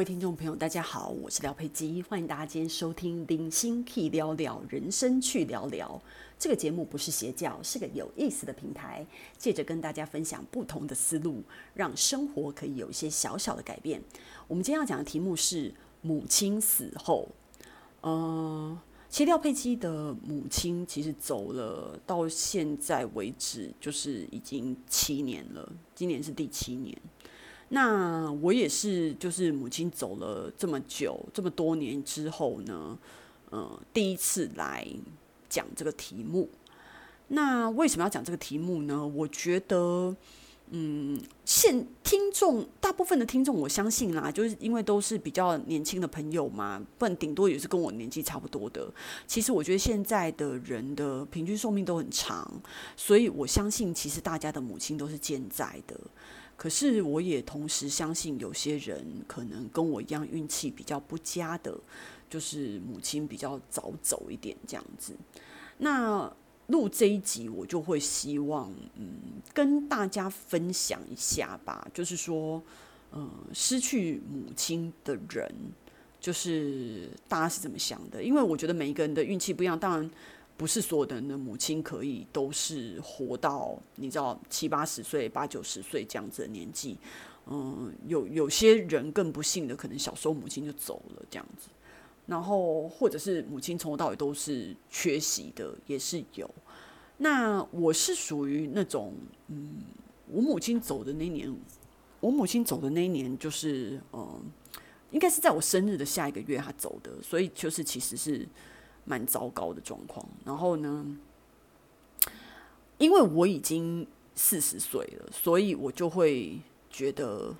各位听众朋友，大家好，我是廖佩基，欢迎大家今天收听《零星 K 聊聊人生去聊聊》这个节目，不是邪教，是个有意思的平台，借着跟大家分享不同的思路，让生活可以有一些小小的改变。我们今天要讲的题目是母亲死后。嗯、呃，其实廖佩基的母亲其实走了，到现在为止就是已经七年了，今年是第七年。那我也是，就是母亲走了这么久，这么多年之后呢，呃，第一次来讲这个题目。那为什么要讲这个题目呢？我觉得，嗯，现听众大部分的听众，我相信啦，就是因为都是比较年轻的朋友嘛，不然顶多也是跟我年纪差不多的。其实我觉得现在的人的平均寿命都很长，所以我相信，其实大家的母亲都是健在的。可是，我也同时相信，有些人可能跟我一样运气比较不佳的，就是母亲比较早走一点这样子。那录这一集，我就会希望，嗯，跟大家分享一下吧。就是说，嗯，失去母亲的人，就是大家是怎么想的？因为我觉得每一个人的运气不一样，当然。不是所有的人的母亲可以都是活到你知道七八十岁、八九十岁这样子的年纪，嗯，有有些人更不幸的，可能小时候母亲就走了这样子，然后或者是母亲从头到尾都是缺席的，也是有。那我是属于那种，嗯，我母亲走的那年，我母亲走的那一年就是，嗯，应该是在我生日的下一个月她走的，所以就是其实是。蛮糟糕的状况，然后呢，因为我已经四十岁了，所以我就会觉得，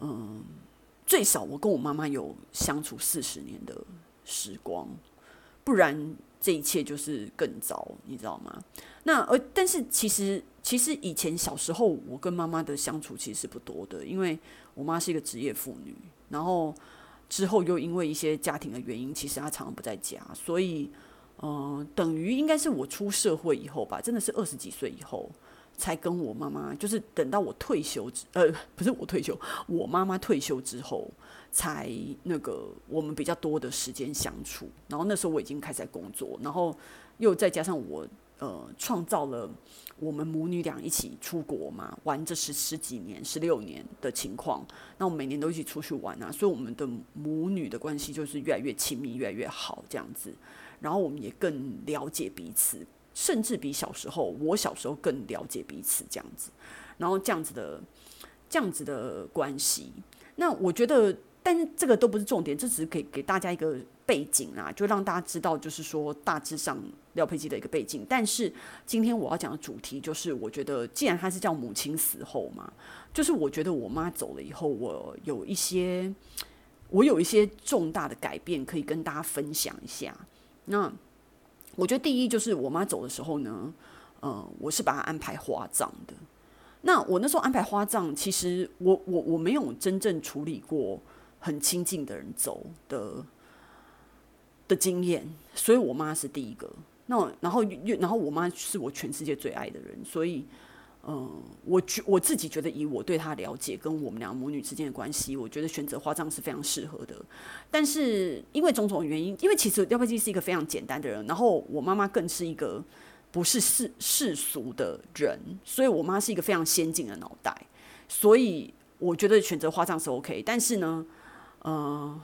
嗯，最少我跟我妈妈有相处四十年的时光，不然这一切就是更糟，你知道吗？那而但是其实其实以前小时候我跟妈妈的相处其实不多的，因为我妈是一个职业妇女，然后。之后又因为一些家庭的原因，其实他常常不在家，所以，嗯、等于应该是我出社会以后吧，真的是二十几岁以后，才跟我妈妈，就是等到我退休之，呃，不是我退休，我妈妈退休之后，才那个我们比较多的时间相处。然后那时候我已经开始在工作，然后又再加上我。呃，创造了我们母女俩一起出国嘛，玩这十十几年、十六年的情况。那我们每年都一起出去玩啊，所以我们的母女的关系就是越来越亲密、越来越好这样子。然后我们也更了解彼此，甚至比小时候，我小时候更了解彼此这样子。然后这样子的、这样子的关系，那我觉得。但这个都不是重点，这只是给给大家一个背景啊，就让大家知道，就是说大致上廖佩基的一个背景。但是今天我要讲的主题就是，我觉得既然他是叫母亲死后嘛，就是我觉得我妈走了以后，我有一些我有一些重大的改变可以跟大家分享一下。那我觉得第一就是我妈走的时候呢，呃，我是把她安排花葬的。那我那时候安排花葬，其实我我我没有真正处理过。很亲近的人走的的经验，所以我妈是第一个。那然后又然后我妈是我全世界最爱的人，所以嗯，我觉我自己觉得以我对她了解跟我们俩母女之间的关系，我觉得选择花葬是非常适合的。但是因为种种原因，因为其实廖佩基是一个非常简单的人，然后我妈妈更是一个不是世世俗的人，所以我妈是一个非常先进的脑袋，所以我觉得选择花葬是 OK。但是呢。呃，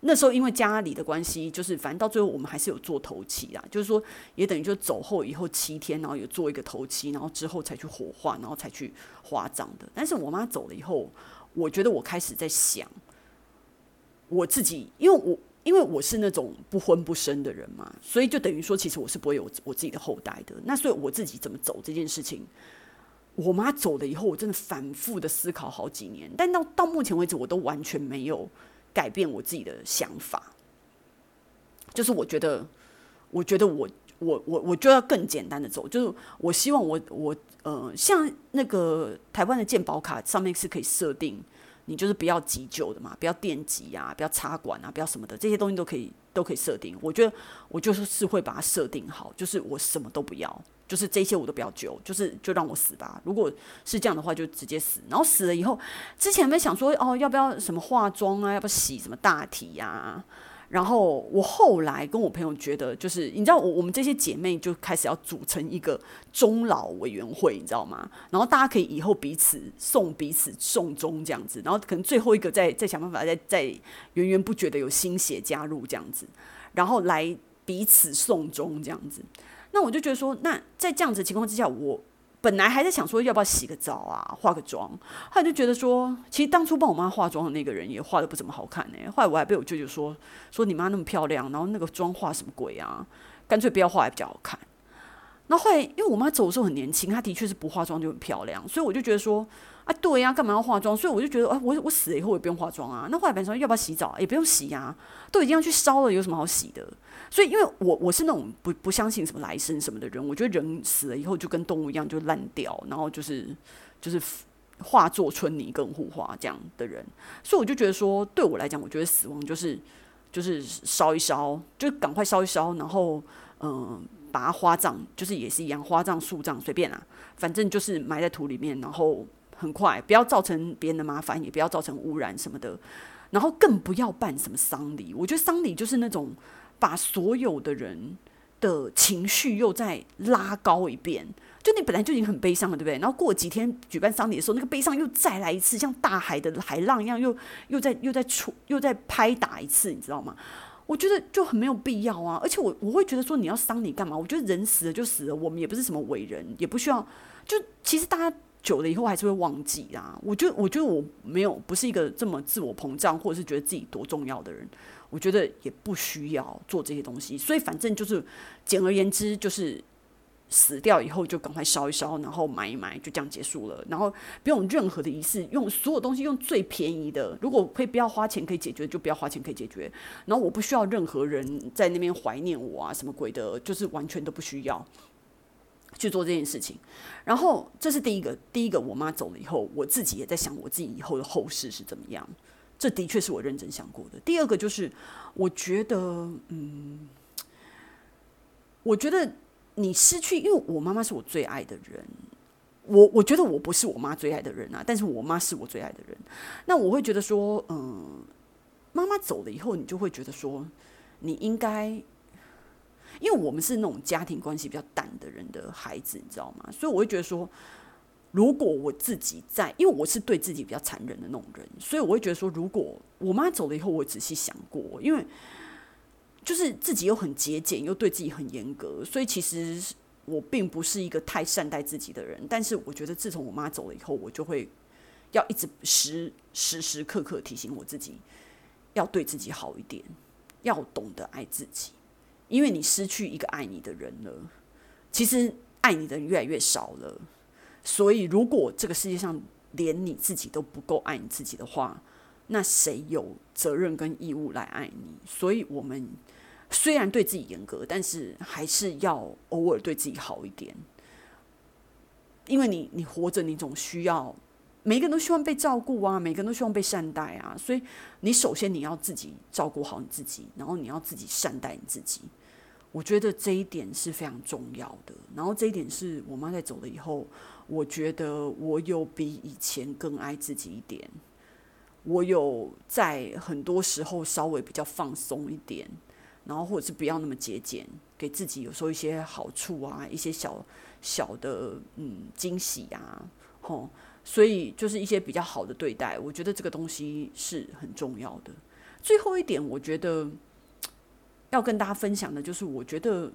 那时候因为家里的关系，就是反正到最后我们还是有做头七啊，就是说也等于就走后以后七天，然后有做一个头七，然后之后才去火化，然后才去花葬的。但是我妈走了以后，我觉得我开始在想我自己，因为我因为我是那种不婚不生的人嘛，所以就等于说其实我是不会有我自己的后代的。那所以我自己怎么走这件事情。我妈走了以后，我真的反复的思考好几年，但到到目前为止，我都完全没有改变我自己的想法。就是我觉得，我觉得我我我我就要更简单的走，就是我希望我我呃，像那个台湾的健保卡上面是可以设定你就是不要急救的嘛，不要电击啊，不要插管啊，不要什么的，这些东西都可以都可以设定。我觉得我就是是会把它设定好，就是我什么都不要，就是这些我都不要救，就是就让我死吧。如果是这样的话，就直接死。然后死了以后，之前没想说哦，要不要什么化妆啊，要不要洗什么大体呀、然后我后来跟我朋友觉得，就是你知道，我我们这些姐妹就开始要组成一个终老委员会，你知道吗？然后大家可以以后彼此送彼此送终这样子，然后可能最后一个再再想办法再再源源不绝的有新血加入这样子，然后来彼此送终这样子。那我就觉得说，那在这样子的情况之下，我。本来还在想说要不要洗个澡啊，化个妆，后来就觉得说，其实当初帮我妈化妆的那个人也化的不怎么好看呢、后来我还被我舅舅说，说你妈那么漂亮，然后那个妆化什么鬼啊？干脆不要化还比较好看。那后来因为我妈走的时候很年轻，她的确是不化妆就很漂亮，所以我就觉得说。啊，对呀、干嘛要化妆？所以我就觉得，啊，我我死了以后也不用化妆啊。那后来本身要不要洗澡？也不用洗呀、都已经要去烧了，有什么好洗的？所以，因为我我是那种不不相信什么来生什么的人，我觉得人死了以后就跟动物一样，就烂掉，然后就是就是化作春泥更护花这样的人。所以我就觉得说，对我来讲，我觉得死亡就是就是烧一烧，就赶快烧一烧，然后嗯、把它花葬，就是也是一样，花葬树葬随便啦，反正就是埋在土里面，然后。很快，不要造成别人的麻烦，也不要造成污染什么的，然后更不要办什么丧礼。我觉得丧礼就是那种把所有的人的情绪又再拉高一遍。就你本来就已经很悲伤了，对不对？然后过几天举办丧礼的时候，那个悲伤又再来一次，像大海的海浪一样，又又在又在出又在拍打一次，你知道吗？我觉得就很没有必要啊。而且我我会觉得说，你要伤你干嘛？我觉得人死了就死了，我们也不是什么伟人，也不需要。就其实大家。久了以后还是会忘记啊！我觉得，我觉得我没有不是一个这么自我膨胀，或者是觉得自己多重要的人。我觉得也不需要做这些东西。所以反正就是，简而言之，就是死掉以后就赶快烧一烧，然后埋一埋，就这样结束了。然后不用任何的仪式，用所有东西用最便宜的。如果可以不要花钱可以解决，就不要花钱可以解决。然后我不需要任何人在那边怀念我啊，什么鬼的，就是完全都不需要。去做这件事情，然后这是第一个。第一个，我妈走了以后，我自己也在想我自己以后的后事是怎么样。这的确是我认真想过的。第二个就是，我觉得，嗯，我觉得你失去，因为我妈妈是我最爱的人。我我觉得我不是我妈最爱的人啊，但是我妈是我最爱的人。那我会觉得说，嗯，妈妈走了以后，你就会觉得说，你应该。因为我们是那种家庭关系比较淡的人的孩子，你知道吗？所以我会觉得说，如果我自己在，因为我是对自己比较残忍的那种人，所以我会觉得说，如果我妈走了以后，我仔细想过，因为就是自己又很节俭，又对自己很严格，所以其实我并不是一个太善待自己的人。但是我觉得，自从我妈走了以后，我就会要一直时时时刻刻提醒我自己，要对自己好一点，要懂得爱自己。因为你失去一个爱你的人了，其实爱你的人越来越少了。所以，如果这个世界上连你自己都不够爱你自己的话，那谁有责任跟义务来爱你？所以，我们虽然对自己严格，但是还是要偶尔对自己好一点。因为你，你活着，你总需要。每个人都希望被照顾啊，每个人都希望被善待啊，所以你首先你要自己照顾好你自己，然后你要自己善待你自己。我觉得这一点是非常重要的，然后这一点是我妈在走了以后，我觉得我有比以前更爱自己一点，我有在很多时候稍微比较放松一点，然后或者是不要那么节俭，给自己有时候一些好处啊，一些小小的嗯惊喜啊，吼，所以就是一些比较好的对待，我觉得这个东西是很重要的。最后一点，我觉得。要跟大家分享的，就是我觉得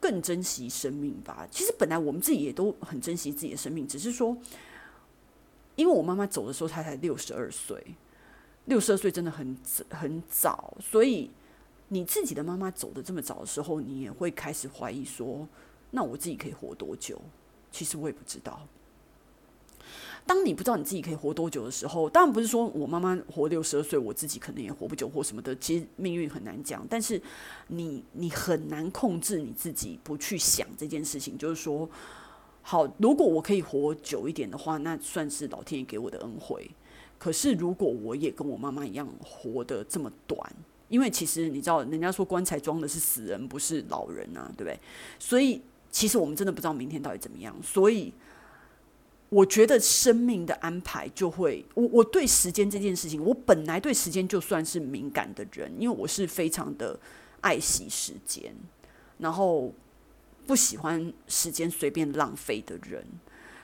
更珍惜生命吧。其实本来我们自己也都很珍惜自己的生命，只是说，因为我妈妈走的时候，她才六十二岁，六十二岁真的很很早，所以你自己的妈妈走得这么早的时候，你也会开始怀疑说，那我自己可以活多久？其实我也不知道。当你不知道你自己可以活多久的时候，当然不是说我妈妈活六十二岁，我自己可能也活不久或什么的。其实命运很难讲，但是你你很难控制你自己不去想这件事情。就是说，好，如果我可以活久一点的话，那算是老天爷给我的恩惠。可是如果我也跟我妈妈一样活得这么短，因为其实你知道，人家说棺材装的是死人，不是老人啊，对不对？所以其实我们真的不知道明天到底怎么样。所以我觉得生命的安排就会，我我对时间这件事情，我本来对时间就算是敏感的人，因为我是非常的爱惜时间，然后。不喜欢时间随便浪费的人，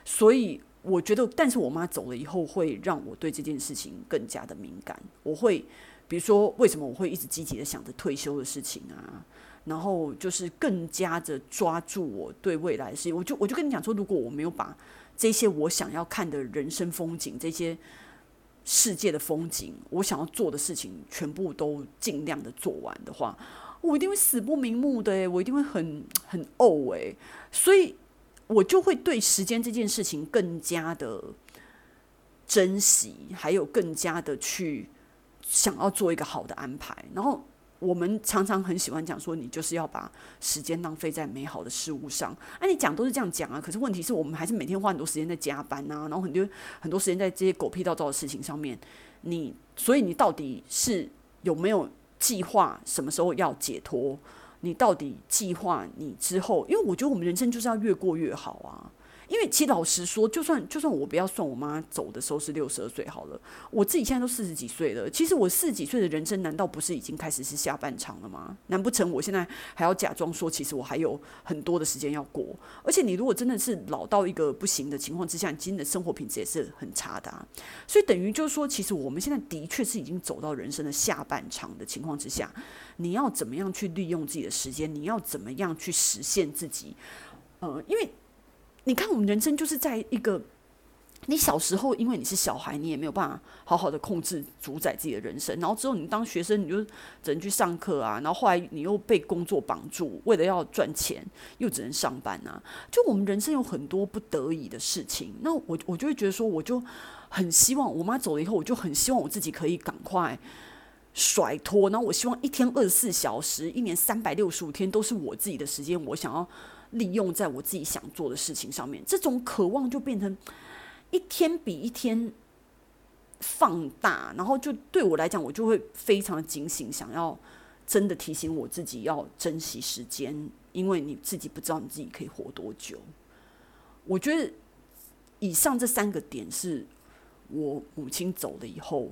所以我觉得，但是我妈走了以后，会让我对这件事情更加的敏感。我会，比如说，为什么我会一直积极的想着退休的事情啊？然后就是更加的抓住我对未来的事情。我就我就跟你讲说，如果我没有把这些我想要看的人生风景、这些世界的风景，我想要做的事情，全部都尽量的做完的话。我一定会死不瞑目的，我一定会很很呕诶，所以我就会对时间这件事情更加的珍惜，还有更加的去想要做一个好的安排。然后我们常常很喜欢讲说，你就是要把时间浪费在美好的事物上。哎，你讲都是这样讲啊，可是问题是我们还是每天花很多时间在加班啊，然后很多很多时间在这些狗屁倒灶的事情上面。你所以你到底是有没有？计划什么时候要解脱？你到底计划你之后？因为我觉得我们人生就是要越过越好啊。因为其实老实说，就算就算我不要算我妈走的时候是六十二岁好了，我自己现在都四十几岁了。其实我四十几岁的人生，难道不是已经开始是下半场了吗？难不成我现在还要假装说，其实我还有很多的时间要过？而且你如果真的是老到一个不行的情况之下，你今天的生活品质也是很差的啊。所以等于就是说，其实我们现在的确是已经走到人生的下半场的情况之下，你要怎么样去利用自己的时间？你要怎么样去实现自己？呃，因为。你看，我们人生就是在一个，你小时候因为你是小孩，你也没有办法好好的控制主宰自己的人生。然后之后你当学生，你就只能去上课啊。然后后来你又被工作绑住，为了要赚钱，又只能上班啊。就我们人生有很多不得已的事情。那我我就会觉得说，我就很希望我妈走了以后，我就很希望我自己可以赶快甩脱。然后我希望一天二十四小时，一年三百六十五天都是我自己的时间，我想要。利用在我自己想做的事情上面，这种渴望就变成 一天比一天放大，然后就对我来讲，我就会非常警醒，想要真的提醒我自己要珍惜时间，因为你自己不知道你自己可以活多久。我觉得以上这三个点是我母亲走了以后。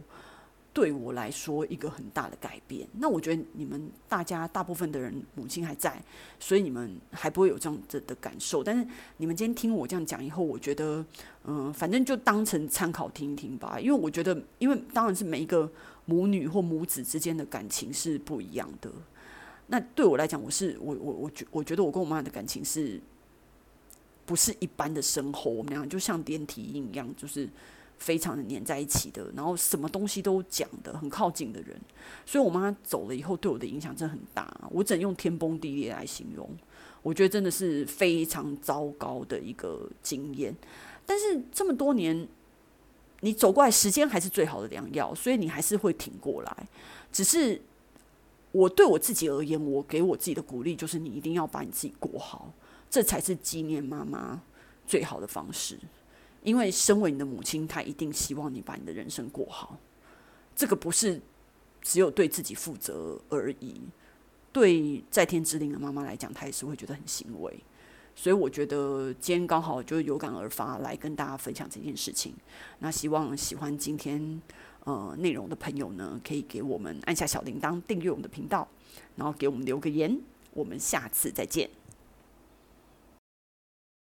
对我来说，一个很大的改变。那我觉得你们大家大部分的人母亲还在，所以你们还不会有这样子的感受。但是你们今天听我这样讲以后，我觉得，嗯，反正就当成参考听一听吧。因为我觉得，因为当然是每一个母女或母子之间的感情是不一样的。那对我来讲，我是我我我觉我觉得我跟我妈的感情是不是一般的深厚？我们俩就像连体婴一样，就是。非常的黏在一起的，然后什么东西都讲的很靠近的人，所以我妈走了以后，对我的影响真的很大。我只能用天崩地裂来形容，我觉得真的是非常糟糕的一个经验。但是这么多年，你走过来，时间还是最好的良药，所以你还是会挺过来。只是我对我自己而言，我给我自己的鼓励就是，你一定要把你自己过好，这才是纪念妈妈最好的方式。因为身为你的母亲，她一定希望你把你的人生过好。这个不是只有对自己负责而已，对在天之灵的妈妈来讲，她也是会觉得很欣慰。所以我觉得今天刚好就有感而发来跟大家分享这件事情。那希望喜欢今天呃内容的朋友呢，可以给我们按下小铃铛，订阅我们的频道，然后给我们留个言。我们下次再见。